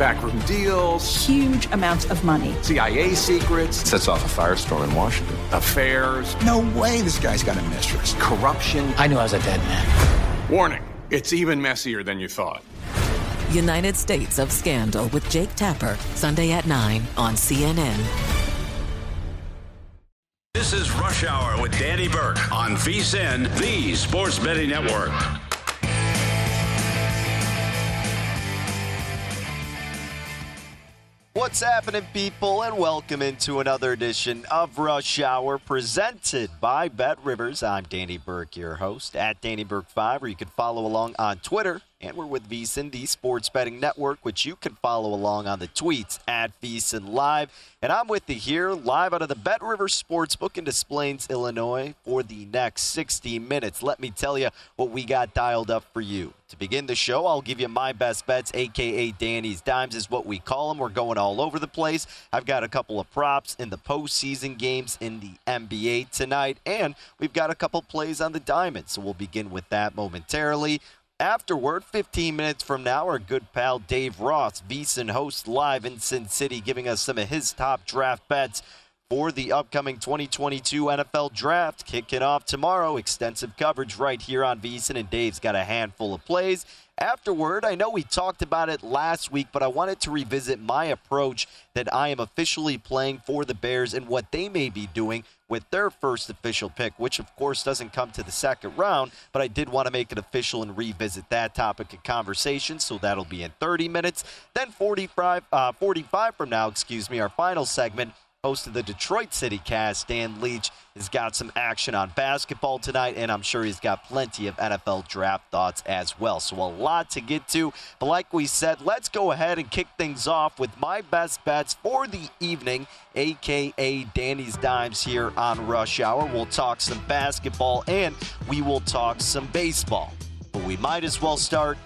Backroom deals, huge amounts of money, CIA secrets, sets off a firestorm in Washington, affairs. No way this guy's got a mistress. Corruption. I knew I was a dead man. Warning it's even messier than you thought. United States of Scandal with Jake Tapper, Sunday at 9 on CNN. This is Rush Hour with Danny Burke on VSIN, the Sports Betting Network. What's happening, people, and welcome into another edition of Rush Hour presented by Bet Rivers. I'm Danny Burke, your host at Danny Burke5, or you can follow along on Twitter. And we're with VSIN, the Sports Betting Network, which you can follow along on the tweets at VSIN Live. And I'm with you here live out of the Bet Rivers Sportsbook in Des Plaines, Illinois for the next 60 minutes. Let me tell you what we got dialed up for you. To begin the show, I'll give you my best bets, aka Danny's Dimes, is what we call them. We're going all over the place. I've got a couple of props in the postseason games in the NBA tonight, and we've got a couple plays on the diamond. So we'll begin with that momentarily. Afterward, 15 minutes from now, our good pal Dave Ross, VSIN host live in Sin City, giving us some of his top draft bets for the upcoming 2022 NFL Draft. Kicking off tomorrow. Extensive coverage right here on VSIN, and Dave's got a handful of plays. Afterward, I know we talked about it last week, but I wanted to revisit my approach that I am officially playing for the Bears and what they may be doing with their first official pick, which of course doesn't come to the second round, but I did want to make it official and revisit that topic of conversation, so that'll be in 30 minutes. Then 45, uh, 45 from now, excuse me, our final segment host of the Detroit City Cast, Dan Leach, has got some action on basketball tonight, and I'm sure he's got plenty of NFL draft thoughts as well. So, a lot to get to. But, like we said, let's go ahead and kick things off with my best bets for the evening, aka Danny's Dimes here on Rush Hour. We'll talk some basketball and we will talk some baseball. But we might as well start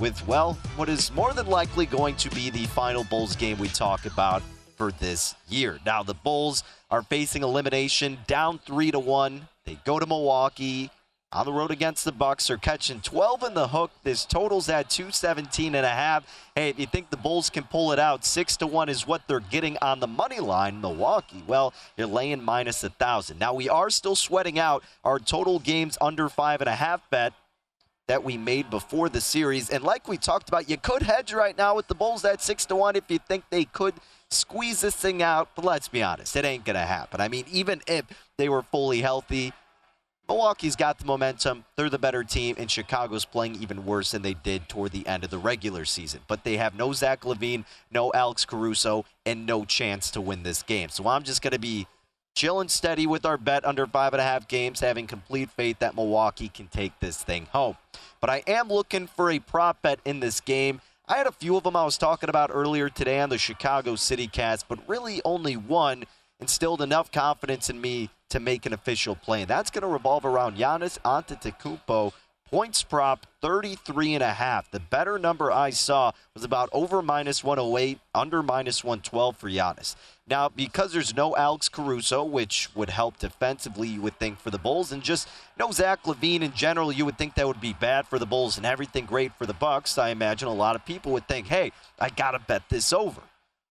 with, well, what is more than likely going to be the final Bulls game we talk about for this year. Now the Bulls are facing elimination down 3 to 1. They go to Milwaukee on the road against the Bucks They're catching 12 in the hook. This totals at 217 and a half. Hey, if you think the Bulls can pull it out, 6 to 1 is what they're getting on the money line, Milwaukee. Well, you're laying minus a thousand. Now we are still sweating out our total games under five and a half bet that we made before the series. And like we talked about, you could hedge right now with the Bulls at six to one if you think they could squeeze this thing out. But let's be honest, it ain't gonna happen. I mean, even if they were fully healthy, Milwaukee's got the momentum. They're the better team, and Chicago's playing even worse than they did toward the end of the regular season. But they have no Zach LaVine, no Alex Caruso, and no chance to win this game. So I'm just gonna be chill and steady with our bet under five and a half games, having complete faith that Milwaukee can take this thing home. But I am looking for a prop bet in this game. I had a few of them I was talking about earlier today on the Chicago City Cast, but really only one instilled enough confidence in me to make an official play. And that's going to revolve around Giannis Antetokounmpo. Points prop 33 and a half. The better number I saw was about over minus 108, under minus 112 for Giannis. Now, because there's no Alex Caruso, which would help defensively, you would think, for the Bulls, and just no Zach LaVine in general, you would think that would be bad for the Bulls and everything great for the Bucks. I imagine a lot of people would think, hey, I got to bet this over.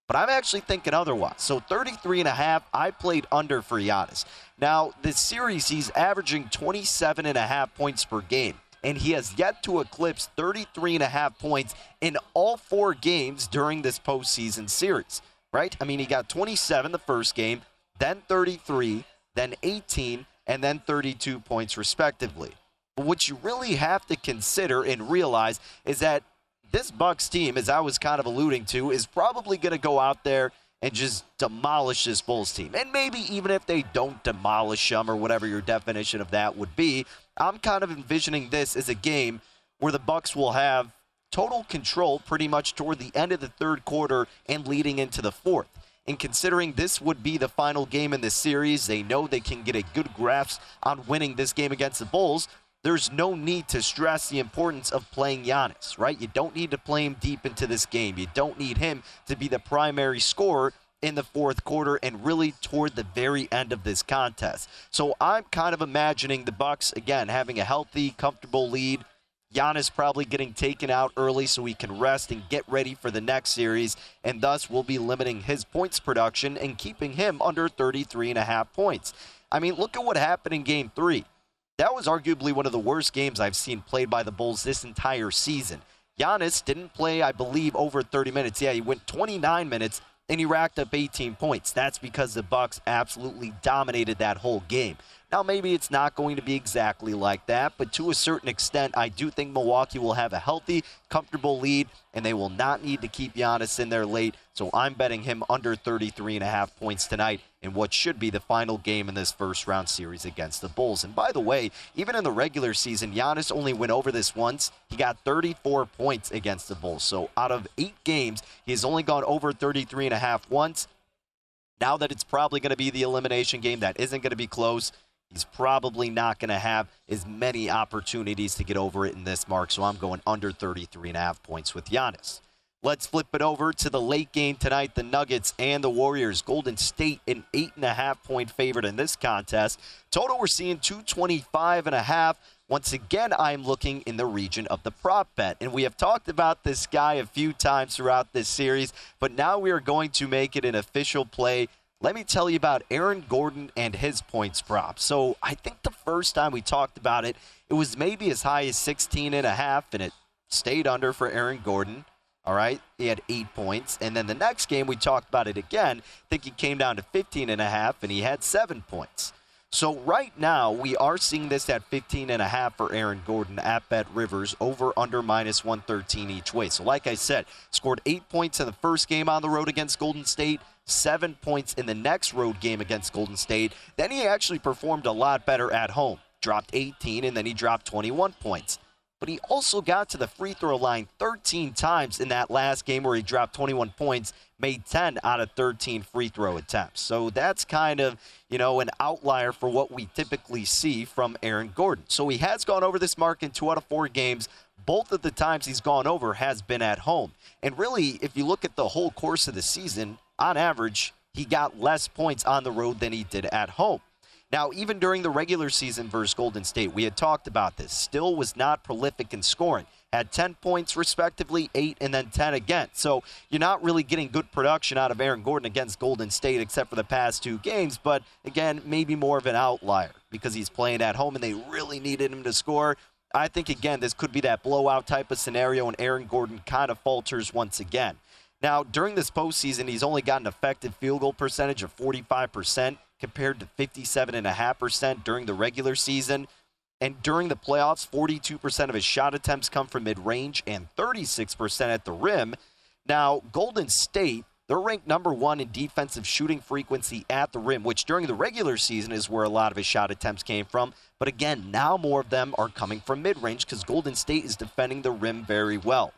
But I'm actually thinking otherwise. So 33 and a half, I played under for Giannis. Now, this series, he's averaging 27 and a half points per game. And he has yet to eclipse 33 and a half points in all four games during this postseason series, right? I mean, he got 27 the first game, then 33, then 18, and then 32 points respectively. But what you really have to consider and realize is that this Bucks team, as I was kind of alluding to, is probably going to go out there and just demolish this Bulls team. And maybe even if they don't demolish them or whatever your definition of that would be, I'm kind of envisioning this as a game where the Bucks will have total control pretty much toward the end of the third quarter and leading into the fourth. And considering this would be the final game in this series, they know they can get a good grasp on winning this game against the Bulls there's no need to stress the importance of playing Giannis, right? You don't need to play him deep into this game. You don't need him to be the primary scorer in the fourth quarter and really toward the very end of this contest. So I'm kind of imagining the Bucks again having a healthy, comfortable lead. Giannis probably getting taken out early so he can rest and get ready for the next series, and thus will be limiting his points production and keeping him under 33 and a half points. I mean, look at what happened in game three that was arguably one of the worst games I've seen played by the Bulls this entire season. Giannis didn't play, I believe, over 30 minutes. Yeah, he went 29 minutes and he racked up 18 points. That's because the Bucks absolutely dominated that whole game. Now, maybe it's not going to be exactly like that, but to a certain extent, I do think Milwaukee will have a healthy, comfortable lead, and they will not need to keep Giannis in there late. So I'm betting him under 33 and a half points tonight in what should be the final game in this first round series against the Bulls. And by the way, even in the regular season, Giannis only went over this once. He got 34 points against the Bulls. So out of eight games, he has only gone over 33 and a half once. Now that it's probably going to be the elimination game, that isn't going to be close he's probably not going to have as many opportunities to get over it in this mark. So I'm going under 33 and a half points with Giannis. Let's flip it over to the late game tonight. The Nuggets and the Warriors. Golden State an eight and a half point favorite in this contest. Total we're seeing 225 and a half. Once again, I'm looking in the region of the prop bet. And we have talked about this guy a few times throughout this series, but now we are going to make it an official play let me tell you about Aaron Gordon and his points prop. So I think the first time we talked about it, it was maybe as high as 16 and a half, and it stayed under for Aaron Gordon. All right, he had eight points, and then the next game we talked about it again. I think he came down to 15 and a half, and he had seven points. So right now we are seeing this at 15 and a half for Aaron Gordon at Bet Rivers over under minus 113 each way. So like I said, scored 8 points in the first game on the road against Golden State, seven points in the next road game against Golden State. Then he actually performed a lot better at home. Dropped 18 and then he dropped 21 points. But he also got to the free throw line 13 times in that last game where he dropped 21 points, made 10 out of 13 free throw attempts. So that's kind of, you know, an outlier for what we typically see from Aaron Gordon. So he has gone over this mark in two out of four games. Both of the times he's gone over has been at home. And really, if you look at the whole course of the season, on average, he got less points on the road than he did at home. Now, even during the regular season versus Golden State, we had talked about this. Still was not prolific in scoring. Had 10 points respectively, 8 and then 10 again. So you're not really getting good production out of Aaron Gordon against Golden State except for the past two games. But again, maybe more of an outlier because he's playing at home and they really needed him to score. I think, again, this could be that blowout type of scenario, and Aaron Gordon kind of falters once again. Now, during this postseason, he's only got an effective field goal percentage of 45% compared to 57.5% during the regular season. And during the playoffs, 42% of his shot attempts come from mid range and 36% at the rim. Now, Golden State, they're ranked number one in defensive shooting frequency at the rim, which during the regular season is where a lot of his shot attempts came from. But again, now more of them are coming from mid range because Golden State is defending the rim very well.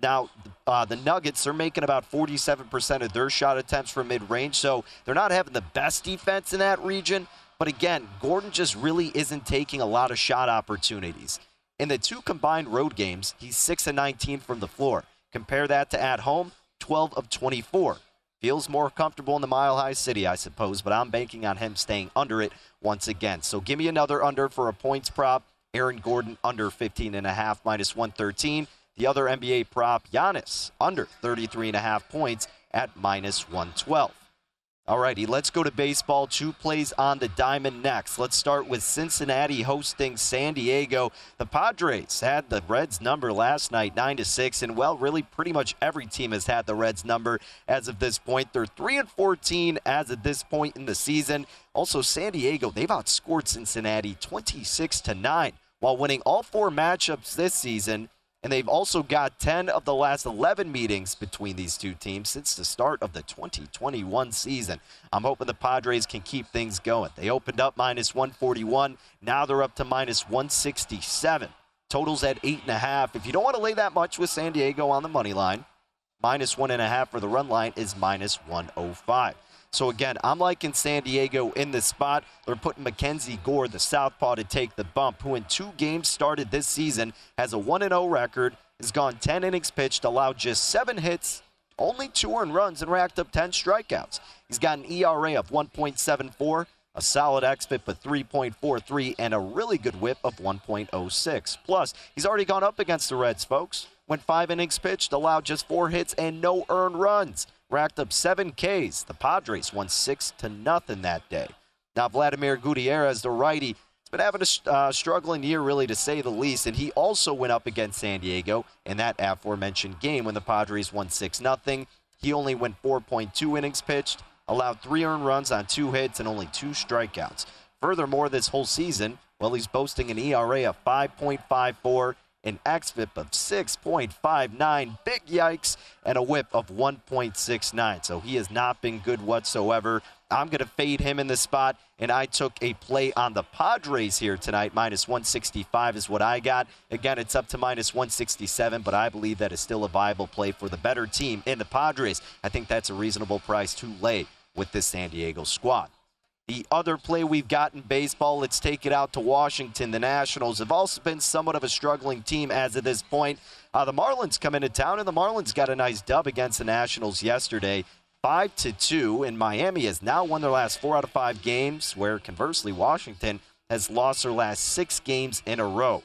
Now, uh, the Nuggets are making about 47% of their shot attempts from mid range, so they're not having the best defense in that region. But again, Gordon just really isn't taking a lot of shot opportunities. In the two combined road games, he's 6 and 19 from the floor. Compare that to at home, 12 of 24. Feels more comfortable in the Mile High City, I suppose, but I'm banking on him staying under it once again. So give me another under for a points prop. Aaron Gordon under 15 and a half minus 113. The other NBA prop, Giannis under 33 and a half points at minus 112. All righty, let's go to baseball. Two plays on the diamond next. Let's start with Cincinnati hosting San Diego. The Padres had the Reds number last night, 9 to 6, and well, really pretty much every team has had the Reds number as of this point. They're 3 and 14 as of this point in the season. Also, San Diego, they've outscored Cincinnati 26 to 9 while winning all four matchups this season and they've also got 10 of the last 11 meetings between these two teams since the start of the 2021 season. I'm hoping the Padres can keep things going. They opened up minus 141. Now they're up to minus 167. Totals at 8.5. If you don't want to lay that much with San Diego on the money line, minus 1.5 for the run line is minus 105. So again, I'm liking San Diego in this spot. They're putting Mackenzie Gore, the southpaw, to take the bump, who in two games started this season has a 1 0 record, has gone 10 innings pitched, allowed just seven hits, only two earned runs, and racked up 10 strikeouts. He's got an ERA of 1.74, a solid xFIP of 3.43, and a really good whip of 1.06. Plus, he's already gone up against the Reds, folks. Went five innings pitched, allowed just four hits and no earned runs racked up seven Ks. The Padres won six to nothing that day. Now Vladimir Gutierrez, the righty, has been having a uh, struggling year, really, to say the least. And he also went up against San Diego in that aforementioned game when the Padres won six nothing. He only went 4.2 innings pitched, allowed three earned runs on two hits and only two strikeouts. Furthermore, this whole season, well, he's boasting an ERA of 5.54 an xFIP of 6.59, big yikes, and a whip of 1.69. So he has not been good whatsoever. I'm going to fade him in the spot, and I took a play on the Padres here tonight. Minus 165 is what I got. Again, it's up to minus 167, but I believe that is still a viable play for the better team in the Padres. I think that's a reasonable price to lay with this San Diego squad. The other play we've got in baseball, let's take it out to Washington. The Nationals have also been somewhat of a struggling team as of this point. Uh, the Marlins come into town, and the Marlins got a nice dub against the Nationals yesterday. 5 to 2, and Miami has now won their last four out of five games, where conversely, Washington has lost their last six games in a row.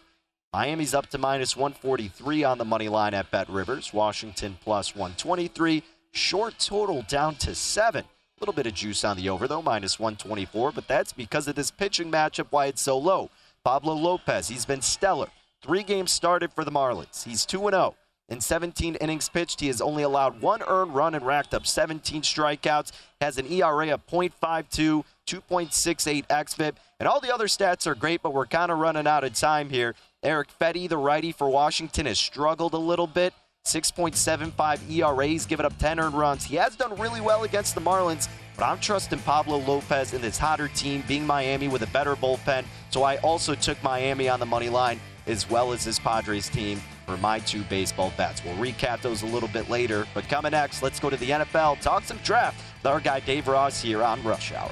Miami's up to minus 143 on the money line at Bet Rivers. Washington plus 123. Short total down to seven little bit of juice on the over, though, minus 124, but that's because of this pitching matchup, why it's so low. Pablo Lopez, he's been stellar. Three games started for the Marlins. He's 2 0. In 17 innings pitched, he has only allowed one earned run and racked up 17 strikeouts. Has an ERA of 0.52, 2.68 xFIP, and all the other stats are great, but we're kind of running out of time here. Erick Fedde, the righty for Washington, has struggled a little bit. 6.75 ERAs, giving up 10 earned runs. He has done really well against the Marlins, but I'm trusting Pablo Lopez in this hotter team, being Miami with a better bullpen. So I also took Miami on the money line, as well as this Padres team for my two baseball bets. We'll recap those a little bit later. But coming next, let's go to the NFL, talk some draft with our guy Dave Ross here on Rush Hour.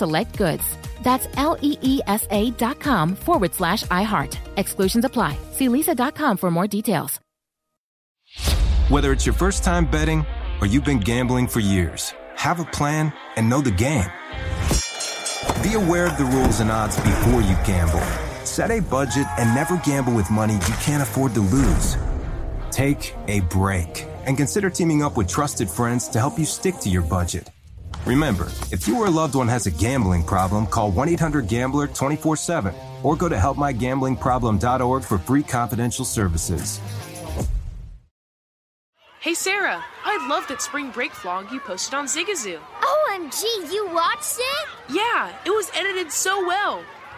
select goods. That's L E E S A dot com forward slash iHeart. Exclusions apply. See leesa.com for more details. Whether it's your first time betting or you've been gambling for years, have a plan and know the game. Be aware of the rules and odds before you gamble. Set a budget and never gamble with money you can't afford to lose. Take a break and consider teaming up with trusted friends to help you stick to your budget. Remember, if you or a loved one has a gambling problem, call 1 800 Gambler 24 7 or go to helpmygamblingproblem.org for free confidential services. Hey Sarah, I love that spring break vlog you posted on Zigazoo. OMG, you watched it? Yeah, it was edited so well.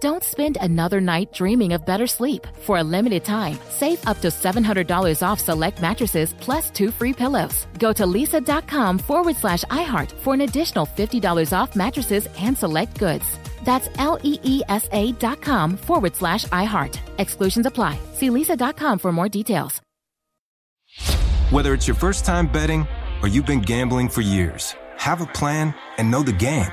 Don't spend another night dreaming of better sleep. For a limited time, save up to $700 off select mattresses plus two free pillows. Go to leesa.com forward slash iHeart for an additional $50 off mattresses and select goods. That's L E E S A dot com forward slash iHeart. Exclusions apply. See leesa.com for more details. Whether it's your first time betting or you've been gambling for years, have a plan and know the game.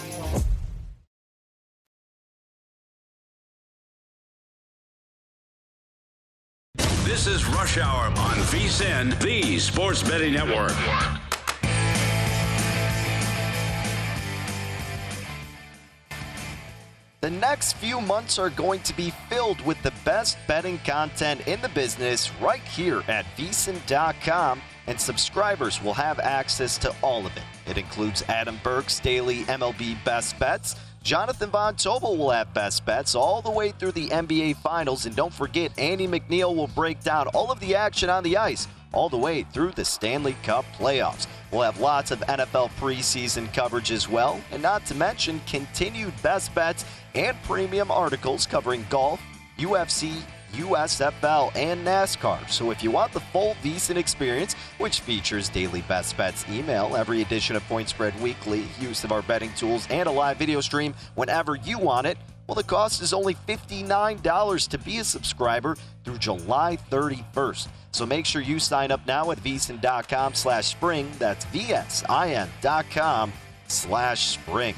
This is Rush Hour on VSIN, the Sports Betting Network. The next few months are going to be filled with the best betting content in the business right here at VSIN.com, and subscribers will have access to all of it. It includes Adam Burke's daily MLB best bets. Jonathan Von Tobel will have best bets all the way through the NBA Finals. And don't forget, Andy McNeil will break down all of the action on the ice all the way through the Stanley Cup playoffs. We'll have lots of NFL preseason coverage as well, and not to mention continued best bets and premium articles covering golf, UFC, USFL, and NASCAR. So if you want the full VSIN experience, which features daily best bets email, every edition of Point Spread Weekly, use of our betting tools, and a live video stream whenever you want it, well, the cost is only $59 to be a subscriber through July 31st. So make sure you sign up now at vsin.com slash spring. That's vsin.com slash spring.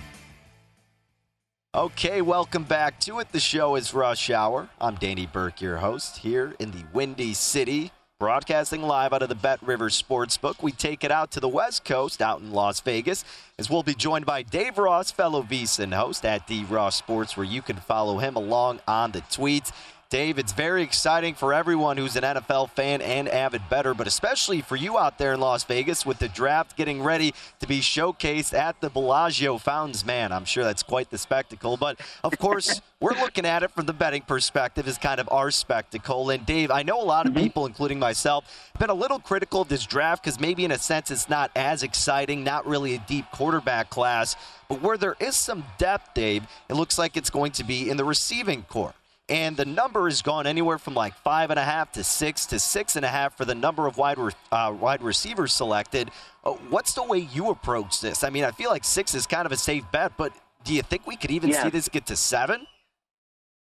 Okay, welcome back to it. The show is Rush Hour. I'm Danny Burke, your host, here in the Windy City, broadcasting live out of the Bet River Sportsbook. We take it out to the West Coast, out in Las Vegas, as we'll be joined by Dave Ross, fellow VSIN host at D Ross Sports, where you can follow him along on the tweets. Dave, it's very exciting for everyone who's an NFL fan and avid better, but especially for you out there in Las Vegas with the draft getting ready to be showcased at the Bellagio Fountains. Man, I'm sure that's quite the spectacle. But of course, we're looking at it from the betting perspective as kind of our spectacle. And Dave, I know a lot of mm-hmm. people, including myself, have been a little critical of this draft because maybe in a sense it's not as exciting, not really a deep quarterback class. But where there is some depth, Dave, it looks like it's going to be in the receiving corps and the number has gone anywhere from like five and a half to six to six and a half for the number of wide re- uh, wide receivers selected. Uh, what's the way you approach this? I mean, I feel like six is kind of a safe bet, but do you think we could even Yeah. see this get to seven?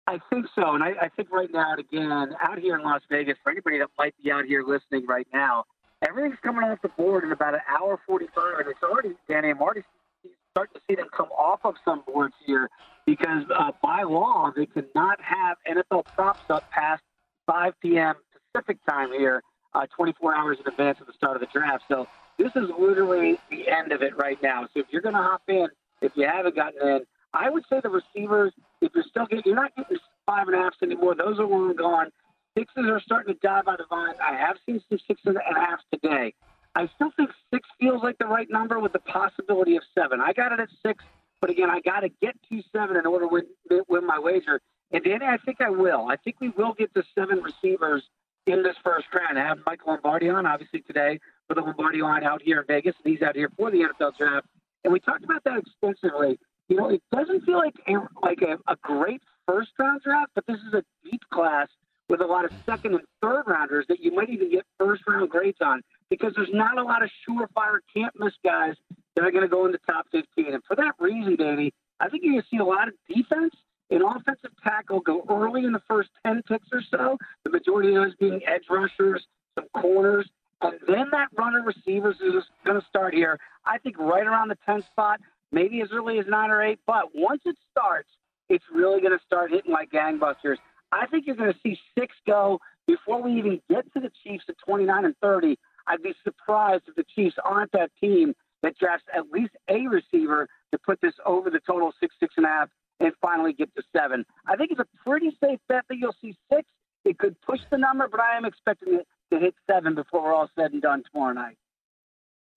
I think so, and I, I think right now, again, out here in Las Vegas, for anybody that might be out here listening right now, everything's coming off the board in about an hour 45, and it's already, Danny, I'm already starting to see them come off of some boards here because uh, by law, they cannot have NFL props up past 5 p.m. Pacific time here, uh, 24 hours in advance of the start of the draft. So this is literally the end of it right now. So if you're going to hop in, if you haven't gotten in, I would say the receivers, if you're still getting, you're not getting five and a halfs anymore. Those are long gone. Sixes are starting to die by the vine. I have seen some sixes and a halfs today. I still think six feels like the right number with the possibility of seven. I got it at six, but again, I got to get to seven in order to win, my wager. And Danny, I think I will. I think we will get to seven receivers in this first round. I have Michael Lombardi on, obviously, today for the Lombardi line out here in Vegas, and he's out here for the NFL draft. And we talked about that extensively. You know, it doesn't feel like a, like a, a great first round draft, but this is a deep class with a lot of second and third rounders that you might even get first round grades on because there's not a lot of surefire can't miss guys that are going to go in the top 15. And for that reason, Danny, I think you're going to see a lot of defense and offensive tackle go early in the first 10 picks or so, the majority of those being edge rushers, some corners, and then that runner receivers is going to start here. I think right around the 10 spot, maybe as early as nine or eight. But once it starts, it's really going to start hitting like gangbusters. I think you're going to see six go before we even get to the Chiefs at 29 and 30, I'd be surprised if the Chiefs aren't that team that drafts at least a receiver to put this over the total six, six and a half, and finally get to seven. I think it's a pretty safe bet that you'll see six. It could push the number, but I am expecting it to hit seven before we're all said and done tomorrow night.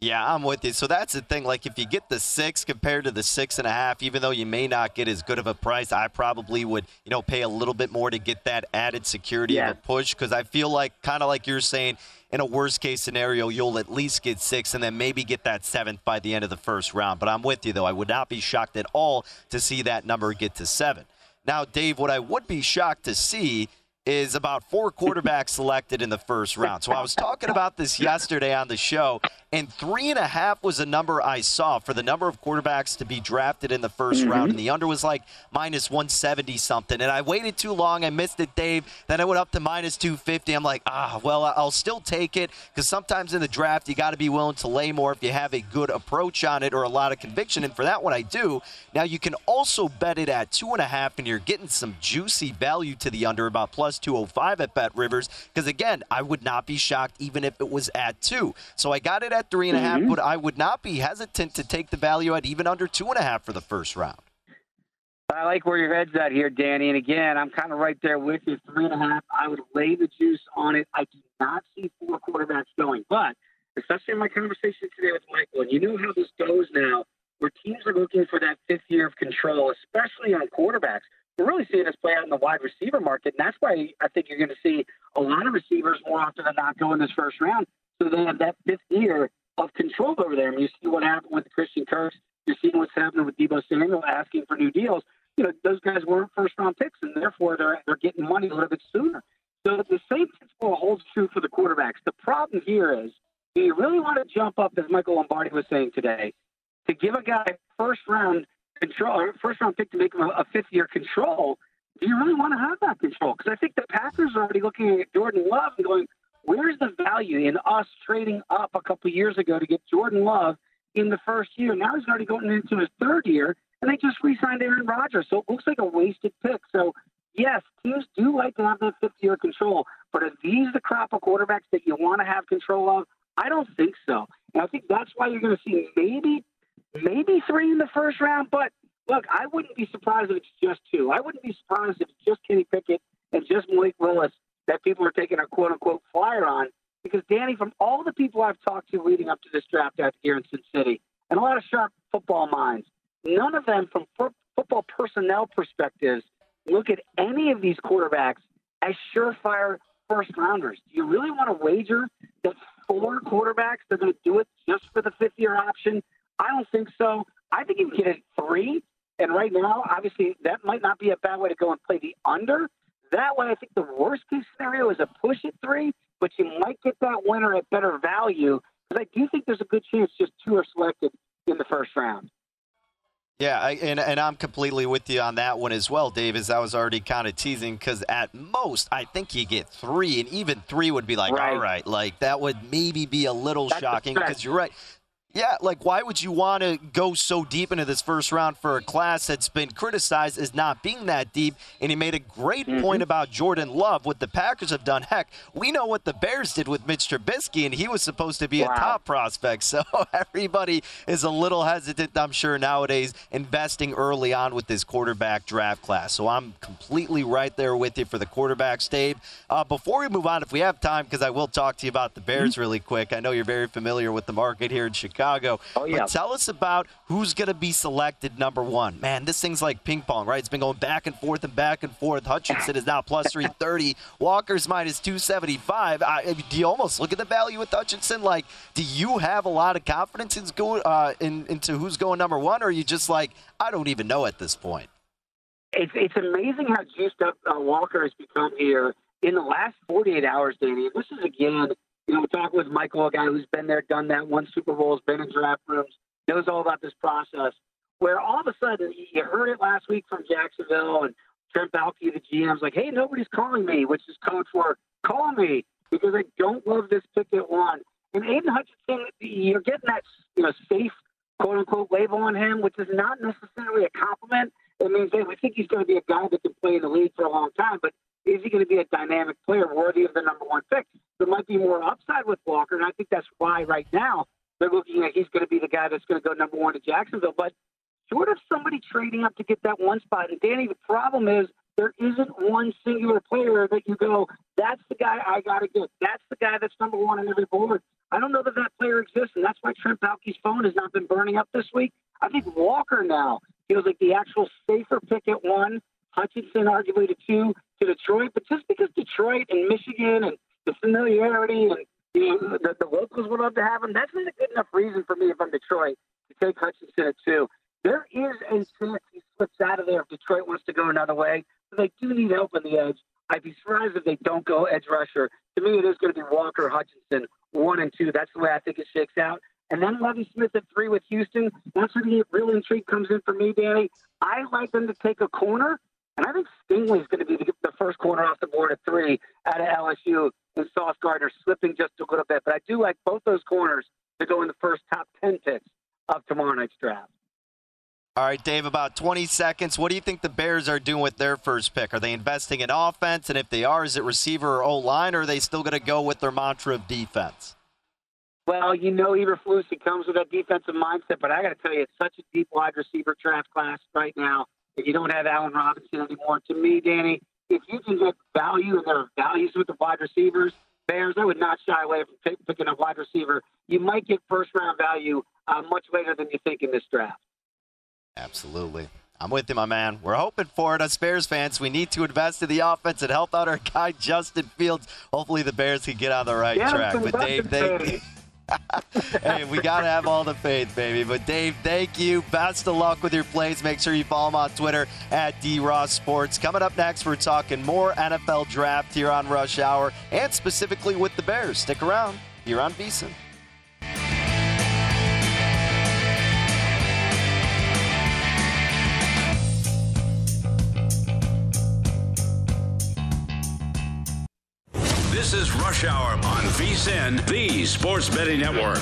Yeah, I'm with you. So that's the thing. Like, if you get the six compared to the six and a half, even though you may not get as good of a price, I probably would, you know, pay a little bit more to get that added security yeah. of a push because I feel like, kind of like you're saying, in a worst case scenario, you'll at least get six and then maybe get that seventh by the end of the first round. But I'm with you, though. I would not be shocked at all to see that number get to seven. Now, Dave, what I would be shocked to see is about four quarterbacks selected in the first round. So I was talking about this yesterday on the show, and three and a half was a number I saw for the number of quarterbacks to be drafted in the 1st mm-hmm. round, and the under was like minus 170 something. And I waited too long. I missed it, Dave. Then I went up to minus 250. I'm like, ah, well, I'll still take it because sometimes in the draft you got to be willing to lay more if you have a good approach on it or a lot of conviction. And for that one, I do. Now you can also bet it at two and a half, and you're getting some juicy value to the under about plus 205 at Bet Rivers. Because again, I would not be shocked even if it was at two. So I got it at three and a half, mm-hmm. but I would not be hesitant to take the value at even under two and a half for the first round. I like where your head's at here, Danny. And again, I'm kind of right there with you. Three and a half. I would lay the juice on it. I do not see four quarterbacks going, but especially in my conversation today with Michael, and you know how this goes now, where teams are looking for that fifth year of control, especially on quarterbacks. We're really seeing this play out in the wide receiver market, and that's why I think you're going to see a lot of receivers more often than not go in this first round so they have that fifth year of control over there. I mean, you see what happened with Christian Kirk. You're seeing what's happening with Deebo Samuel asking for new deals. You know, those guys weren't first round picks, and therefore they're they're getting money a little bit sooner. So the same principle holds true for the quarterbacks. The problem here is, do you really want to jump up, as Michael Lombardi was saying today, to give a guy first round control, first round pick to make him a, a fifth year control? Do you really want to have that control? Because I think the Packers are already looking at Jordan Love and going, Where's the value in us trading up a couple years ago to get Jordan Love in the first year? Now he's already going into his third year, and they just re-signed Aaron Rodgers, so it looks like a wasted pick. So yes, teams do like to have that fifth year control, but are these the crop of quarterbacks that you want to have control of? I don't think so, and I think that's why you're going to see maybe maybe three in the first round, but. Look, I wouldn't be surprised if it's just two. I wouldn't be surprised if it's just Kenny Pickett and just Malik Willis that people are taking a quote unquote flyer on. Because Danny, from all the people I've talked to leading up to this draft out here in Sin City, and a lot of sharp football minds, none of them, from football personnel perspectives, look at any of these quarterbacks as surefire first rounders. Do you really want to wager that four quarterbacks are going to do it just for the fifth year option? I don't think so. I think you can get it three. And right now, obviously, that might not be a bad way to go and play the under. That way, I think the worst case scenario is a push at three, but you might get that winner at better value because I do think there's a good chance just two are selected in the first round. Yeah, I, and, and I'm completely with you on that one as well, Dave, as I was already kind of teasing, because at most, I think you get three, and even three would be like, right. all right, like that would maybe be a little That's shocking, because you're right. Yeah, like why would you want to go so deep into this first round for a class that's been criticized as not being that deep? And he made a great mm-hmm. point about Jordan Love. What the Packers have done, heck, we know what the Bears did with Mitch Trubisky, and he was supposed to be wow. a top prospect. So everybody is a little hesitant, I'm sure, nowadays investing early on with this quarterback draft class. So I'm completely right there with you for the quarterbacks, Dave. Uh, before we move on, if we have time, because I will talk to you about the Bears mm-hmm. really quick. I know you're very familiar with the market here in Chicago. Chicago. Oh, yeah. But tell us about who's going to be selected number one. Man, this thing's like ping pong, right? It's been going back and forth and back and forth. Hutchinson is now plus 330. Walker's minus 275. I, do you almost look at the value with Hutchinson? Like, do you have a lot of confidence in, uh, in, into who's going number one, or are you just like, I don't even know at this point? It's, it's amazing how juiced up uh, Walker has become here in the last 48 hours, Danny. This is, again, you know, talking with Michael, a guy who's been there, done that, won Super Bowls, been in draft rooms, knows all about this process. Where all of a sudden you heard it last week from Jacksonville and Trent Baalke, the GM's like, hey, nobody's calling me, which is code for call me because I don't love this pick at one. And Aidan Hutchinson, you're getting that you know safe quote unquote label on him, which is not necessarily a compliment. It means hey, we think he's going to be a guy that can play in the league for a long time, but is he going to be a dynamic player worthy of the number one pick? There might be more upside with Walker, and I think that's why right now they're looking at he's going to be the guy that's going to go number one to Jacksonville. But short of somebody trading up to get that one spot, and Danny, the problem is there isn't one singular player that you go, that's the guy I got to get. That's the guy that's number one on every board. I don't know that that player exists, and that's why Trent Baalke's phone has not been burning up this week. I think Walker now feels like the actual safer pick at one. Hutchinson arguably to two to Detroit, but just because Detroit and Michigan and the familiarity and you know, the, the locals would love to have him, that's not a good enough reason for me if I'm Detroit to take Hutchinson at two. There is a chance he slips out of there if Detroit wants to go another way. They do need help on the edge. I'd be surprised if they don't go edge rusher. To me, it is going to be Walker Hutchinson, one and two. That's the way I think it shakes out. And then Lovie Smith at three with Houston. That's where the real intrigue comes in for me, Danny. I like them to take a corner, and I think Stingley's going to be the, first corner off the board at three out of LSU, and Sauce Gardner slipping just a little bit. But I do like both those corners to go in the first top 10 picks of tomorrow night's draft. All right, Dave, about 20 seconds. What do you think the Bears are doing with their first pick? Are they investing in offense? And if they are, is it receiver or O line, or are they still going to go with their mantra of defense? Well, you know, Eberflus, he comes with that defensive mindset, but I got to tell you, it's such a deep wide receiver draft class right now you don't have Allen Robinson anymore. To me, Danny, if you can get value and there are values with the wide receivers, Bears, I would not shy away from picking a wide receiver. You might get first round value uh, much later than you think in this draft. Absolutely. I'm with you, my man. We're hoping for it. As Bears fans, we need to invest in the offense and help out our guy Justin Fields. Hopefully, the Bears can get on the right yeah, track. But Dave, thank hey, we got to have all the faith, baby. But Dave, thank you. Best of luck with your plays. Make sure you follow him on Twitter at DRoss Sports. Coming up next, we're talking more NFL draft here on Rush Hour and specifically with the Bears. Stick around here on VSiN. Rush Hour on VSiN, the Sports Betting Network.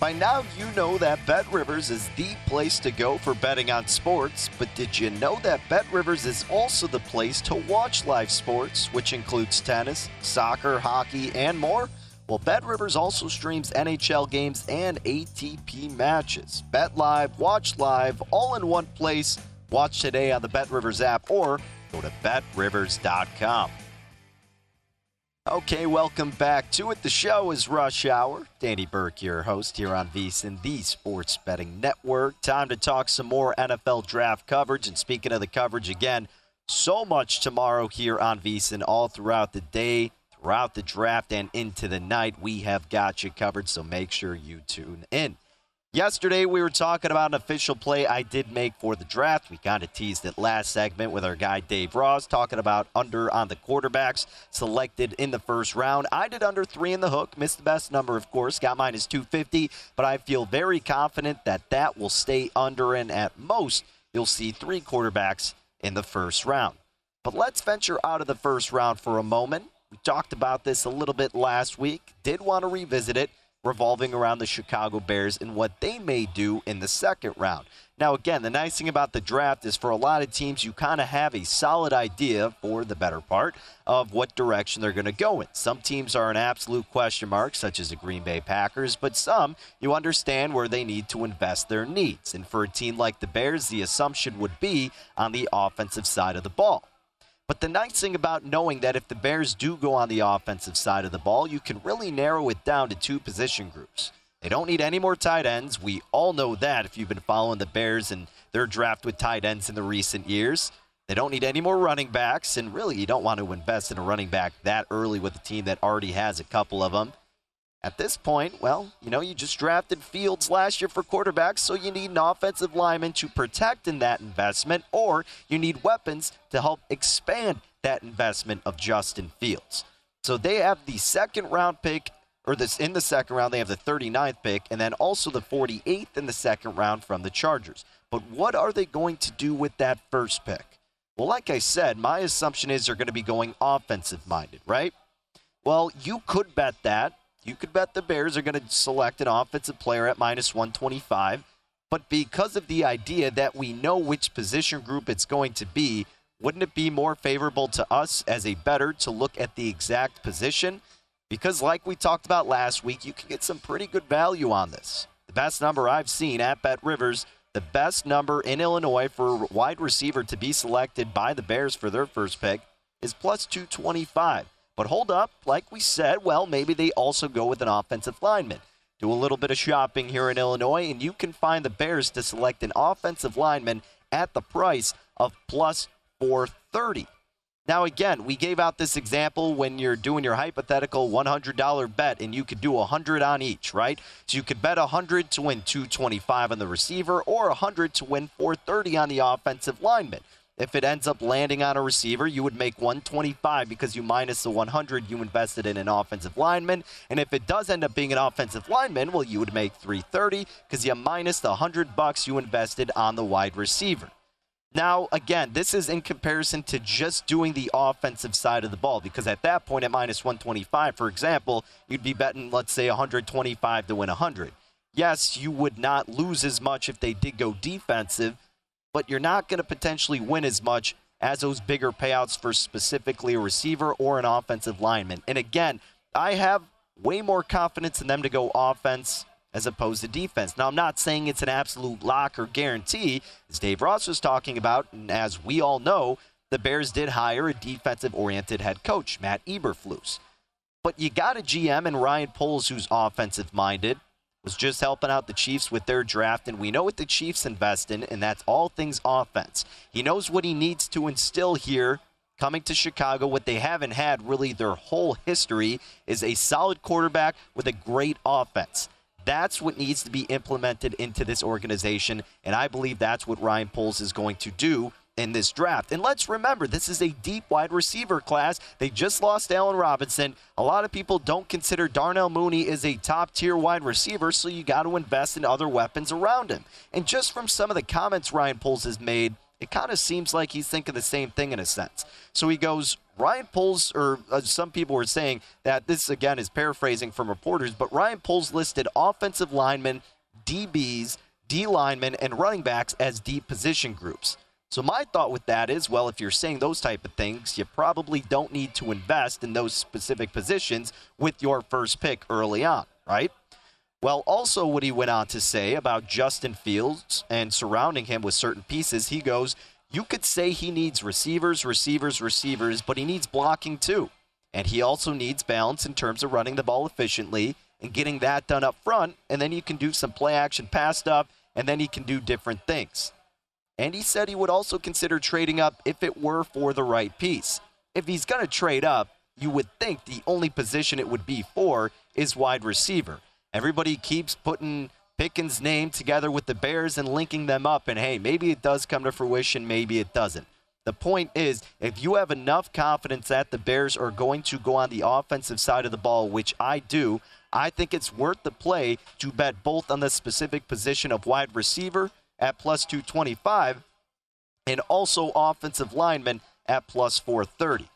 By now, you know that Bet Rivers is the place to go for betting on sports, but did you know that Bet Rivers is also the place to watch live sports, which includes tennis, soccer, hockey, and more? Well, Bet Rivers also streams NHL games and ATP matches. Bet live, watch live, all in one place. Watch today on the Bet Rivers app or go to betrivers.com. Okay, welcome back to it. The show is Rush Hour. Danny Burke, your host here on VSiN, the Sports Betting Network. Time to talk some more NFL draft coverage. And speaking of the coverage again, so much tomorrow here on VSiN all throughout the day, throughout the draft, and into the night. We have got you covered, so make sure you tune in. Yesterday, we were talking about an official play I did make for the draft. We kind of teased it last segment with our guy Dave Ross talking about under on the quarterbacks selected in the first round. I did under three in the hook, missed the best number, of course, got mine is 250, but I feel very confident that that will stay under, and at most, you'll see three quarterbacks in the first round. But let's venture out of the first round for a moment. We talked about this a little bit last week, did want to revisit it revolving around the Chicago Bears and what they may do in the second round. Now, again, the nice thing about the draft is for a lot of teams, you kind of have a solid idea for the better part of what direction they're going to go in. Some teams are an absolute question mark, such as the Green Bay Packers, but some you understand where they need to invest their needs. And for a team like the Bears, the assumption would be on the offensive side of the ball. But the nice thing about knowing that if the Bears do go on the offensive side of the ball, you can really narrow it down to two position groups. They don't need any more tight ends. We all know that if you've been following the Bears and their draft with tight ends in the recent years. They don't need any more running backs, and really, you don't want to invest in a running back that early with a team that already has a couple of them. At this point, well, you know, you just drafted Fields last year for quarterbacks, so you need an offensive lineman to protect in that investment, or you need weapons to help expand that investment of Justin Fields. So they have the second round pick, or this in the second round, they have the 39th pick, and then also the 48th in the second round from the Chargers. But what are they going to do with that first pick? Well, like I said, my assumption is they're going to be going offensive minded, right? Well, you could bet that you could bet the Bears are going to select an offensive player at minus 125. but because of the idea that we know which position group it's going to be, wouldn't it be more favorable to us as a better to look at the exact position? Because, like we talked about last week, you can get some pretty good value on this. The best number I've seen at Bet Rivers, the best number in Illinois for a wide receiver to be selected by the Bears for their first pick is plus 225. But hold up, like we said, well, maybe they also go with an offensive lineman. Do a little bit of shopping here in Illinois, and you can find the Bears to select an offensive lineman at the price of plus 430. Now, again, we gave out this example when you're doing your hypothetical $100 bet, and you could do 100 on each, right? So you could bet 100 to win 225 on the receiver, or 100 to win 430 on the offensive lineman. If it ends up landing on a receiver, you would make 125 because you minus the 100 you invested in an offensive lineman. And if it does end up being an offensive lineman, well, you would make 330 because you minus the 100 bucks you invested on the wide receiver. Now, again, this is in comparison to just doing the offensive side of the ball because at that point, at minus 125, for example, you'd be betting, let's say, 125 to win 100. Yes, you would not lose as much if they did go defensive, but you're not going to potentially win as much as those bigger payouts for specifically a receiver or an offensive lineman. And again, I have way more confidence in them to go offense as opposed to defense. Now, I'm not saying it's an absolute lock or guarantee, as Dave Ross was talking about, and as we all know, the Bears did hire a defensive oriented head coach, Matt Eberflus. But you got a GM in Ryan Poles who's offensive minded, was just helping out the Chiefs with their draft, and we know what the Chiefs invest in, and that's all things offense. He knows what he needs to instill here coming to Chicago. What they haven't had really their whole history is a solid quarterback with a great offense. That's what needs to be implemented into this organization, and I believe that's what Ryan Poles is going to do in this draft. And let's remember, this is a deep wide receiver class. They just lost Allen Robinson. A lot of people don't consider Darnell Mooney is a top tier wide receiver, so you got to invest in other weapons around him. And just from some of the comments Ryan Poles has made, it kind of seems like he's thinking the same thing in a sense. So he goes, Ryan Poles, or uh, some people were saying that this again is paraphrasing from reporters, but Ryan Poles listed offensive linemen, DBs, D linemen, and running backs as deep position groups. So my thought with that is, well, if you're saying those type of things, you probably don't need to invest in those specific positions with your first pick early on, right? Well, also what he went on to say about Justin Fields and surrounding him with certain pieces, he goes, you could say he needs receivers, receivers, receivers, but he needs blocking too. And he also needs balance in terms of running the ball efficiently and getting that done up front. And then you can do some play action pass stuff, and then he can do different things. And he said he would also consider trading up if it were for the right piece. If he's going to trade up, you would think the only position it would be for is wide receiver. Everybody keeps putting Pickens' name together with the Bears and linking them up, and hey, maybe it does come to fruition, maybe it doesn't. The point is, if you have enough confidence that the Bears are going to go on the offensive side of the ball, which I do, I think it's worth the play to bet both on the specific position of wide receiver at plus 225 and also offensive lineman at plus 430.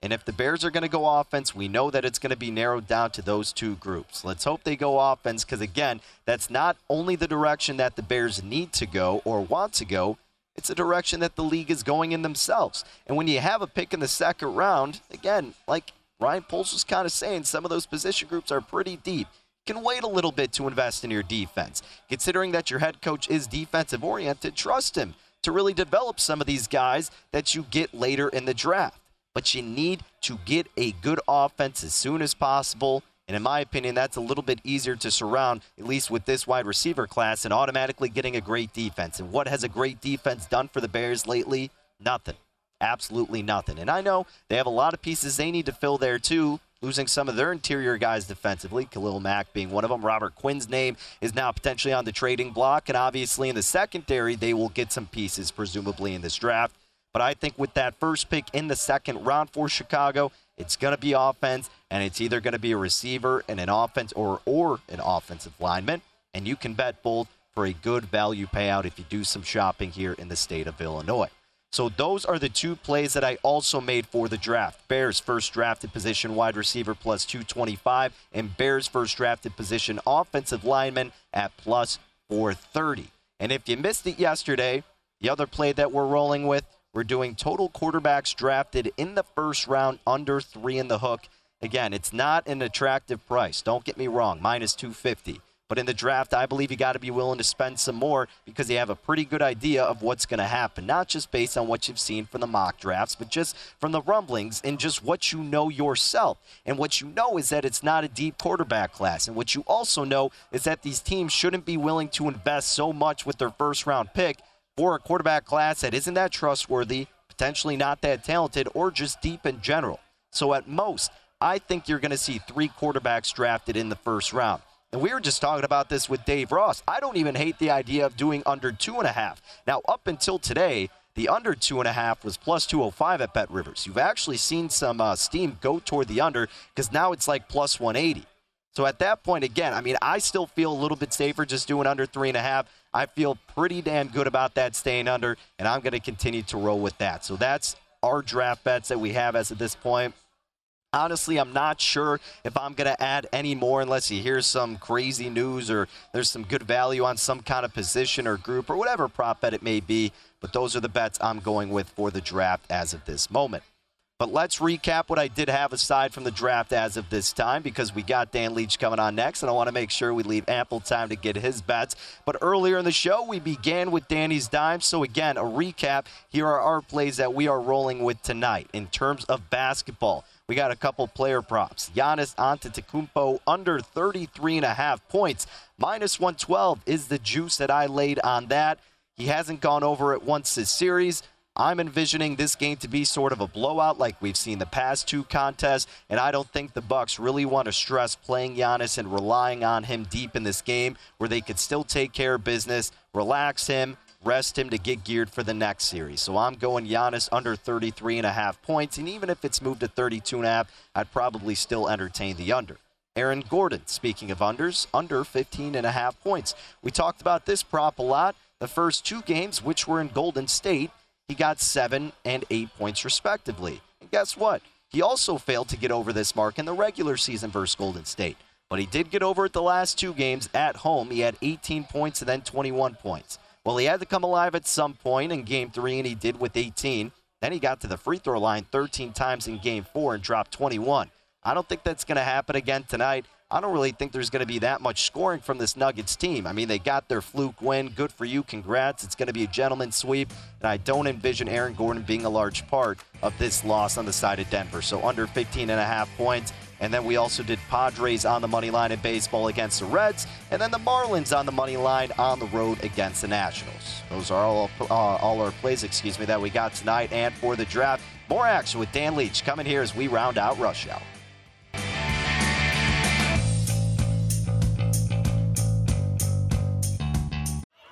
And if the Bears are going to go offense, we know that it's going to be narrowed down to those two groups. Let's hope they go offense because, again, that's not only the direction that the Bears need to go or want to go, it's a direction that the league is going in themselves. And when you have a pick in the second round, again, like Ryan Poles was kind of saying, some of those position groups are pretty deep. Can wait a little bit to invest in your defense. Considering that your head coach is defensive oriented, trust him to really develop some of these guys that you get later in the draft but you need to get a good offense as soon as possible. And in my opinion, that's a little bit easier to surround, at least with this wide receiver class, and automatically getting a great defense. And what has a great defense done for the Bears lately? Nothing. Absolutely nothing. And I know they have a lot of pieces they need to fill there, too. Losing some of their interior guys defensively, Khalil Mack being one of them. Robert Quinn's name is now potentially on the trading block. And obviously, in the secondary, they will get some pieces, presumably, in this draft. But I think with that first pick in the second round for Chicago, it's going to be offense, and it's either going to be a receiver and an offense or or an offensive lineman, and you can bet both for a good value payout if you do some shopping here in the state of Illinois. So those are the two plays that I also made for the draft. Bears first drafted position wide receiver plus 225 and Bears first drafted position offensive lineman at plus 430. And if you missed it yesterday, the other play that we're rolling with, we're doing total quarterbacks drafted in the first round under three in the hook. Again, it's not an attractive price. Don't get me wrong, minus 250. But in the draft, I believe you got to be willing to spend some more because they have a pretty good idea of what's going to happen. Not just based on what you've seen from the mock drafts, but just from the rumblings and just what you know yourself. And what you know is that it's not a deep quarterback class. And what you also know is that these teams shouldn't be willing to invest so much with their first round pick for a quarterback class that isn't that trustworthy, potentially not that talented, or just deep in general. So at most, I think you're going to see three quarterbacks drafted in the first round. And we were just talking about this with Dave Ross. I don't even hate the idea of doing under two and a half. Now, up until today, the under two and a half was plus 205 at Bet Rivers. You've actually seen some uh, steam go toward the under because now it's like plus 180. So at that point, again, I mean, I still feel a little bit safer just doing under three and a half. I feel pretty damn good about that staying under, and I'm going to continue to roll with that. So that's our draft bets that we have as of this point. Honestly, I'm not sure if I'm going to add any more unless you hear some crazy news or there's some good value on some kind of position or group or whatever prop bet it may be. But those are the bets I'm going with for the draft as of this moment. But let's recap what I did have aside from the draft as of this time because we got Dan Leach coming on next, and I want to make sure we leave ample time to get his bets. But earlier in the show, we began with Danny's dime. So, again, a recap. Here are our plays that we are rolling with tonight in terms of basketball. We got a couple player props. Giannis Antetokounmpo under 33 and a half points. Minus 112 is the juice that I laid on that. He hasn't gone over it once this series. I'm envisioning this game to be sort of a blowout like we've seen the past two contests, and I don't think the Bucks really want to stress playing Giannis and relying on him deep in this game where they could still take care of business, relax him, rest him to get geared for the next series. So I'm going Giannis under 33 and a half points, and even if it's moved to 32 and a half, I'd probably still entertain the under. Aaron Gordon, speaking of unders, under 15 and a half points. We talked about this prop a lot. The first two games, which were in Golden State, he got seven and eight points respectively. And guess what? He also failed to get over this mark in the regular season versus Golden State. But he did get over it the last two games at home. He had 18 points and then 21 points. Well, he had to come alive at some point in game three, and he did with 18. Then he got to the free throw line 13 times in game four and dropped 21. I don't think that's going to happen again tonight. I don't really think there's going to be that much scoring from this Nuggets team. I mean, they got their fluke win. Good for you. Congrats. It's going to be a gentleman's sweep. And I don't envision Aaron Gordon being a large part of this loss on the side of Denver. So under 15 and a half points. And then we also did Padres on the money line in baseball against the Reds, and then the Marlins on the money line on the road against the Nationals. Those are all uh, all our plays, excuse me, that we got tonight and for the draft. More action with Dan Leach coming here as we round out Rush Hour.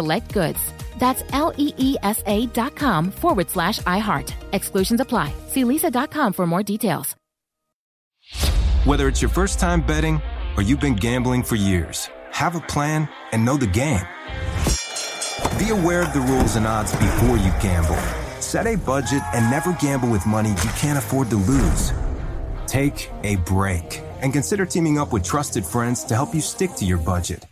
select goods. That's L E E S A dot com forward slash iHeart. Exclusions apply. See leesa.com for more details. Whether it's your first time betting or you've been gambling for years, have a plan and know the game. Be aware of the rules and odds before you gamble. Set a budget and never gamble with money you can't afford to lose. Take a break and consider teaming up with trusted friends to help you stick to your budget.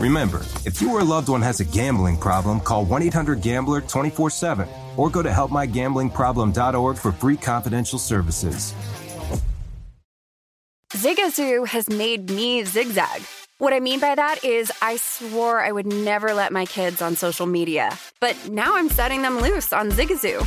Remember, if you or a loved one has a gambling problem, call 1 800 Gambler 24 7 or go to helpmygamblingproblem.org for free confidential services. Zigazoo has made me zigzag. What I mean by that is, I swore I would never let my kids on social media, but now I'm setting them loose on Zigazoo.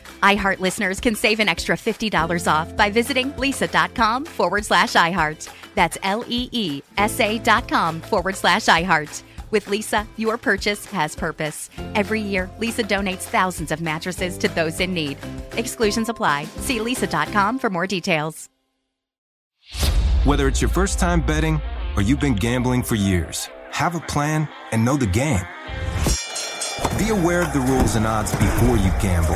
iHeart listeners can save an extra $50 off by visiting leesa.com forward slash iHeart. That's L E E S A dot com forward slash iHeart. With Leesa, your purchase has purpose. Every year, Leesa donates thousands of mattresses to those in need. Exclusions apply. See leesa.com for more details. Whether it's your first time betting or you've been gambling for years, have a plan, and know the game. Be aware of the rules and odds before you gamble.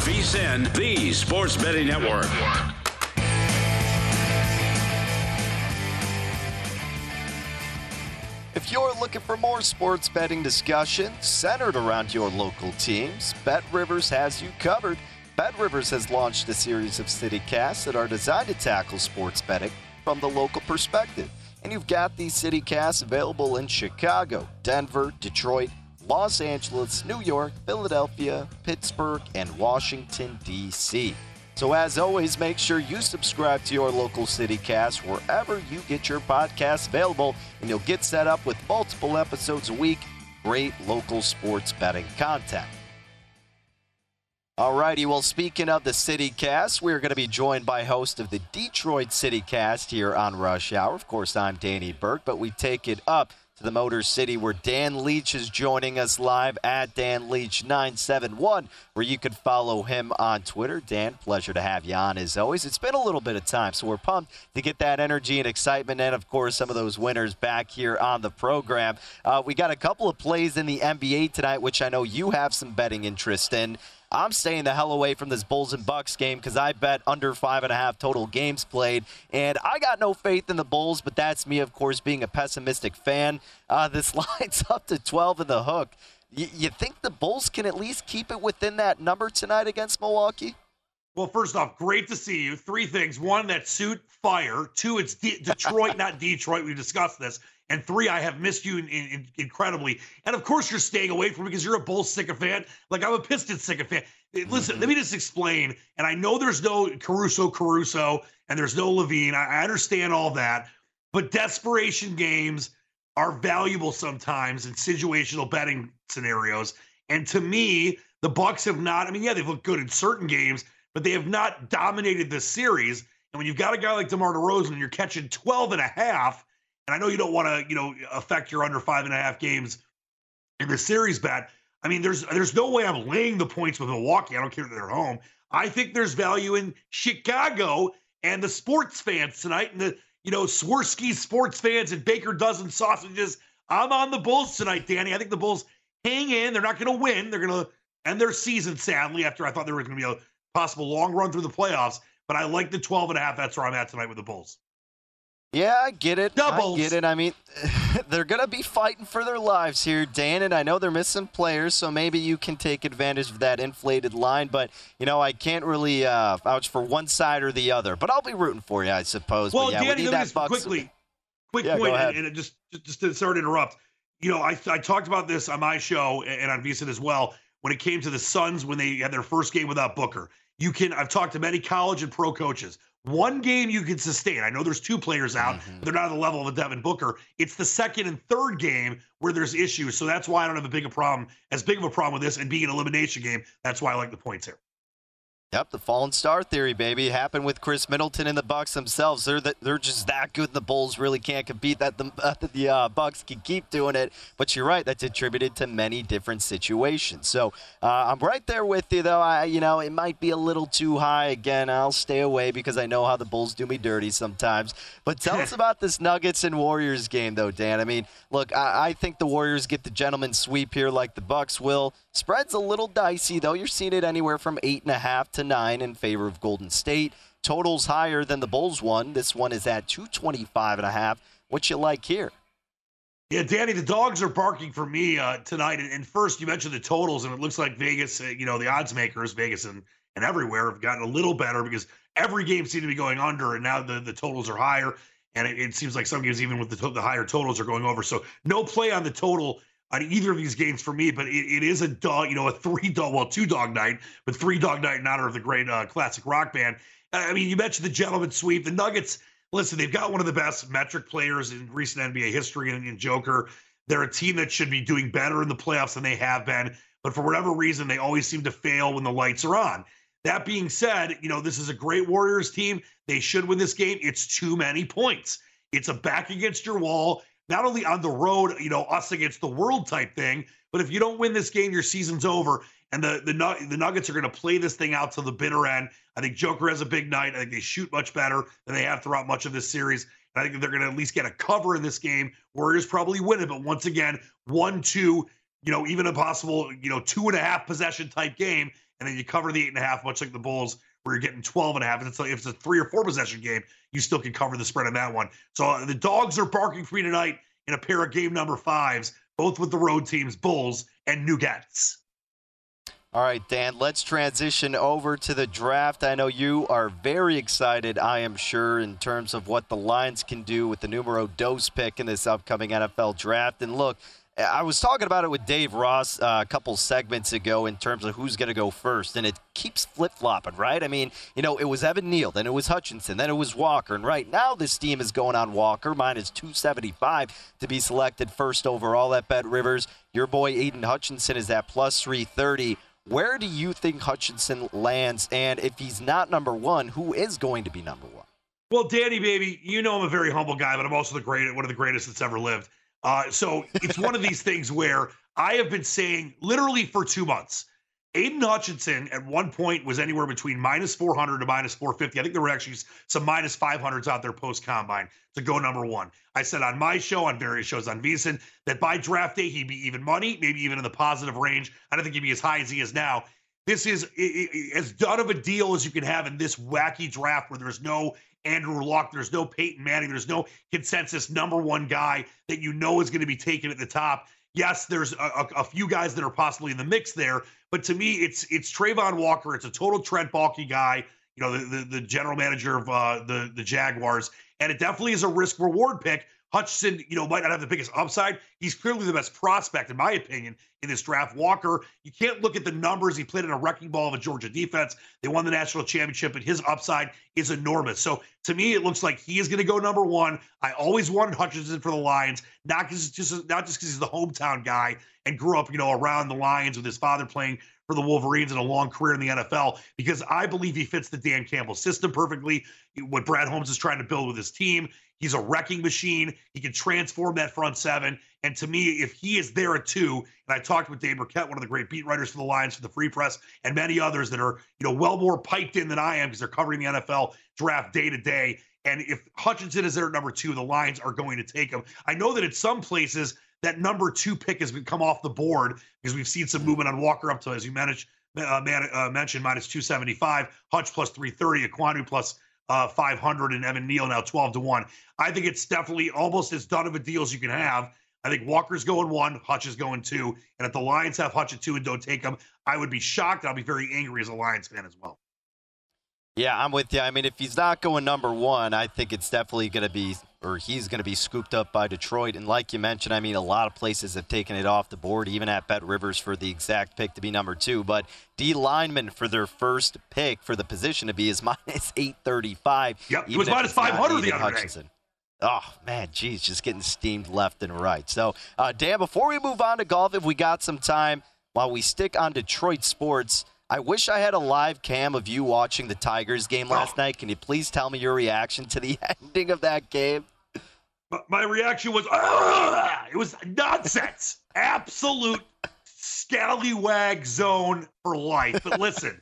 VSIN, the Sports Betting Network. If you're looking for more sports betting discussion centered around your local teams, Bet Rivers has you covered. Bet Rivers has launched a series of CityCasts that are designed to tackle sports betting from the local perspective. And you've got these CityCasts available in Chicago, Denver, Detroit, Los Angeles, New York, Philadelphia, Pittsburgh, and Washington, D.C. So, as always, make sure you subscribe to your local CityCast wherever you get your podcasts available, and you'll get set up with multiple episodes a week. Great local sports betting content. Alrighty, well, speaking of the CityCast, we're going to be joined by host of the Detroit CityCast here on Rush Hour. Of course, I'm Danny Burke, but we take it up to the Motor City where Dan Leach is joining us live at Dan Leach 971 where you can follow him on Twitter. Dan, pleasure to have you on as always. It's been a little bit of time, so we're pumped to get that energy and excitement and, of course, some of those winners back here on the program. Uh, we got a couple of plays in the NBA tonight, which I know you have some betting interest in. I'm staying the hell away from this Bulls and Bucks game because I bet under five and a half total games played, and I got no faith in the Bulls. But that's me, of course, being a pessimistic fan. Uh, this line's up to 12 in the hook. Y- you think the Bulls can at least keep it within that number tonight against Milwaukee? Well, first off, great to see you. Three things: one, that suit fire. Two, it's De- Detroit, not Detroit. We discussed this. And three, I have missed you in, in, incredibly. And of course, you're staying away from me because you're a Bulls sycophant. Like I'm a Pistons sycophant. Listen, mm-hmm. let me just explain. And I know there's no Caruso, Caruso, and there's no LaVine. I, I understand all that, but desperation games are valuable sometimes in situational betting scenarios. And to me, the Bucks have not. I mean, yeah, they've looked good in certain games, but they have not dominated this series. And when you've got a guy like DeMar DeRozan and you're catching 12 and a half and I know you don't want to, you know, affect your under five and a half games in the series bet. I mean, there's there's no way I'm laying the points with Milwaukee. I don't care if they're home. I think there's value in Chicago and the sports fans tonight, and the you know Swerski sports fans and Baker dozen sausages. I'm on the Bulls tonight, Danny. I think the Bulls hang in. They're not going to win. They're going to end their season sadly. After I thought there was going to be a possible long run through the playoffs, but I like the 12 and a half. That's where I'm at tonight with the Bulls. Yeah, I get it. Doubles. I get it. I mean, they're going to be fighting for their lives here, Dan, and I know they're missing players, so maybe you can take advantage of that inflated line. But, you know, I can't really uh, vouch for one side or the other. But I'll be rooting for you, I suppose. Well, but yeah, Danny, we let me just quickly, quick yeah, point, and, and just, just to sort of interrupt. You know, I, I talked about this on my show and on VSIN as well when it came to the Suns when they had their first game without Booker. You can, I've talked to many college and pro coaches one game you can sustain. I know there's two players out, mm-hmm. they're not at the level of a Devin Booker. It's the second and third game where there's issues. So that's why I don't have a big a problem, as big of a problem with this and being an elimination game. That's why I like the points here. Yep, the fallen star theory, baby, happened with Khris Middleton and the Bucks themselves. They're the, they're just that good. The Bulls really can't compete. That the uh, the uh, Bucks can keep doing it. But you're right, that's attributed to many different situations. So uh, I'm right there with you, though. I you know it might be a little too high. Again, I'll stay away because I know how the Bulls do me dirty sometimes. But tell us about this Nuggets and Warriors game, though, Dan. I mean, look, I, I think the Warriors get the gentleman sweep here, like the Bucks will. Spread's a little dicey, though. You're seeing it anywhere from eight and a half to nine in favor of Golden State. Totals higher than the Bulls one. This one is at 225 and a half. What you like here? Yeah, Danny, the dogs are barking for me uh, tonight. And, first, you mentioned the totals, and it looks like Vegas, uh, you know, the odds makers, Vegas and, and everywhere have gotten a little better because every game seemed to be going under, and now the, the totals are higher. And it, it seems like some games, even with the, to- the higher totals, are going over. So no play on the total on either of these games for me, but it, it is a dog, you know, a three dog, well, two dog night, but three dog night in honor of the great uh, classic rock band. I mean, you mentioned the gentleman sweep. The Nuggets, listen, they've got one of the best metric players in recent NBA history in, in Joker. They're a team that should be doing better in the playoffs than they have been, but for whatever reason, they always seem to fail when the lights are on. That being said, you know, this is a great Warriors team. They should win this game. It's too many points. It's a back against your wall, not only on the road, you know, us against the world type thing, but if you don't win this game, your season's over. And the the, the Nuggets are going to play this thing out to the bitter end. I think Joker has a big night. I think they shoot much better than they have throughout much of this series. And I think they're going to at least get a cover in this game. Warriors probably win it, but once again, one, two, you know, even a possible, you know, two and a half possession type game, and then you cover the eight and a half, much like the Bulls, where you're getting 12 and a half. If it's, like, if it's a three or four possession game, you still can cover the spread on that one. So uh, the dogs are barking for me tonight in a pair of game number fives, both with the road teams, Bulls and Nuggets. All right, Dan, let's transition over to the draft. I know you are very excited, I am sure, in terms of what the Lions can do with the numero dos pick in this upcoming NFL draft. And look, I was talking about it with Dave Ross uh, a couple segments ago in terms of who's going to go first, and it keeps flip flopping, right? I mean, you know, it was Evan Neal, then it was Hutchinson, then it was Walker, and right now this team is going on Walker. Mine is 275 to be selected first overall at Bet Rivers. Your boy Aidan Hutchinson is at plus 330. Where do you think Hutchinson lands? And if he's not number one, who is going to be number one? Well, Danny, baby, you know I'm a very humble guy, but I'm also the great, one of the greatest that's ever lived. Uh, so it's one of these things where I have been saying literally for two months. Aidan Hutchinson at one point was anywhere between minus 400 to minus 450. I think there were actually some minus 500s out there post combine to go number one. I said on my show, on various shows on VSiN, that by draft day he'd be even money, maybe even in the positive range. I don't think he'd be as high as he is now. This is as done of a deal as you can have in this wacky draft where there's no Andrew Luck. There's no Peyton Manning. There's no consensus number one guy that you know is going to be taken at the top. Yes, there's a, a, a, few guys that are possibly in the mix there, but to me, it's it's Travon Walker. It's a total Trent Baalke guy. You know, the the, the general manager of uh, the the Jaguars, and it definitely is a risk reward pick Hutchinson, you know, might not have the biggest upside. He's clearly the best prospect, in my opinion, in this draft. Walker, you can't look at the numbers. He played in a wrecking ball of a Georgia defense. They won the national championship, and his upside is enormous. So to me, it looks like he is going to go number one. I always wanted Hutchinson for the Lions, not because just not just because he's the hometown guy and grew up, you know, around the Lions with his father playing for the Wolverines and a long career in the NFL because I believe he fits the Dan Campbell system perfectly. What Brad Holmes is trying to build with his team, He's a wrecking machine. He can transform that front seven. And to me, if he is there at two, and I talked with Dave Birkett, one of the great beat writers for the Lions for the Free Press, and many others that are, you know, well more piped in than I am because they're covering the NFL draft day to day. And if Hutchinson is there at number two, the Lions are going to take him. I know that at some places that number two pick has come off the board because we've seen some movement on Walker up to, as you uh, man, uh, mentioned, minus 275, Hutch plus 330, Ekwonu plus uh, 500 and Evan Neal now 12 to 1. I think it's definitely almost as done of a deal as you can have. I think Walker's going one, Hutch is going two. And if the Lions have Hutch at two and don't take him, I would be shocked. I'll be very angry as a Lions fan as well. Yeah, I'm with you. I mean, if he's not going number one, I think it's definitely going to be, or he's going to be scooped up by Detroit. And like you mentioned, I mean, a lot of places have taken it off the board, even at Bet Rivers for the exact pick to be number two. But D lineman for their first pick for the position to be is minus 835. Yep, it was minus 500 the other Hutchinson. day. Oh man, geez, just getting steamed left and right. So, uh, Dan, before we move on to golf, if we got some time, while we stick on Detroit sports, I wish I had a live cam of you watching the Tigers game last oh. night. Can you please tell me your reaction to the ending of that game? My reaction was, Ugh! it was nonsense. Absolute scallywag zone for life. But listen,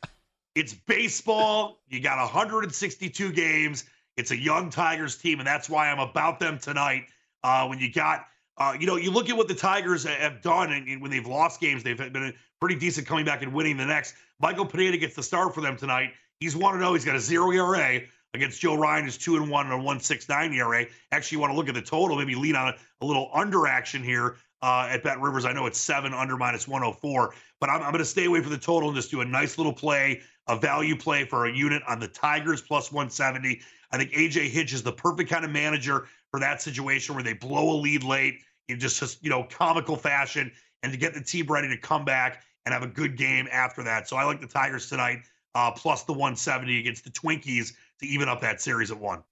it's baseball. You got 162 games. It's a young Tigers team, and that's why I'm about them tonight. Uh, when you got, uh, you know, you look at what the Tigers have done, and, and when they've lost games, they've been pretty decent coming back and winning the next. Michael Pineda gets the start for them tonight. He's one to know. He's got a zero ERA against Joe Ryan, is two and one and a one six nine ERA. Actually, you want to look at the total, maybe lean on a, a little under action here uh, at Bet Rivers. I know it's seven under minus 104, but I'm, I'm going to stay away from the total and just do a nice little play, a value play for a unit on the Tigers plus 170. I think AJ Hinch is the perfect kind of manager for that situation where they blow a lead late in just you know comical fashion and to get the team ready to come back and have a good game after that. So I like the Tigers tonight, uh, plus the 170 against the Twinkies to even up that series at one.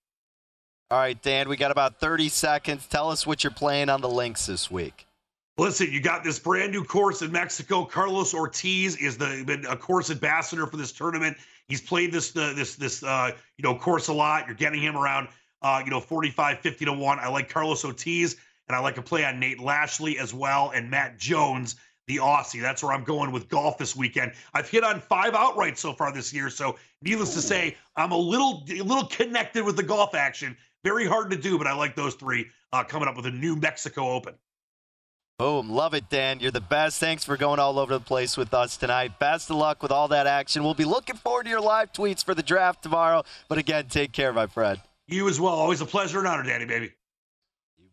All right, Dan, we got about 30 seconds. Tell us what you're playing on the links this week. Listen, you got this brand new course in Mexico. Carlos Ortiz is the been a course ambassador for this tournament. He's played this this this uh, you know course a lot. You're getting him around uh, you know 45, 50 to one. I like Carlos Ortiz, and I like to play on Nate Lashley as well, and Matt Jones, the Aussie. That's where I'm going with golf this weekend. I've hit on five outright so far this year, so needless to say, I'm a little a little connected with the golf action. Very hard to do, but I like those three uh, coming up with a new Mexico Open. Boom. Love it, Dan. You're the best. Thanks for going all over the place with us tonight. Best of luck with all that action. We'll be looking forward to your live tweets for the draft tomorrow. But again, take care, my friend. You as well. Always a pleasure and honor, Danny, baby.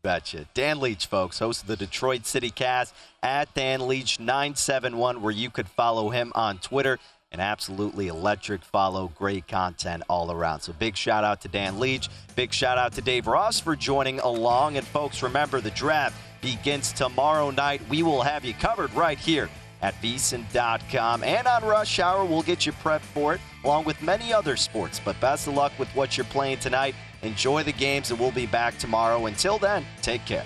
Betcha. Dan Leach, folks, host of the Detroit City Cast at Dan Leach971, where you could follow him on Twitter. An absolutely electric follow. Great content all around. So big shout out to Dan Leach. Big shout out to Dave Ross for joining along. And folks, remember the draft begins tomorrow night. We will have you covered right here at VSiN.com and on Rush Hour. We'll get you prepped for it, along with many other sports. But best of luck with what you're playing tonight. Enjoy the games, and we'll be back tomorrow. Until then, take care.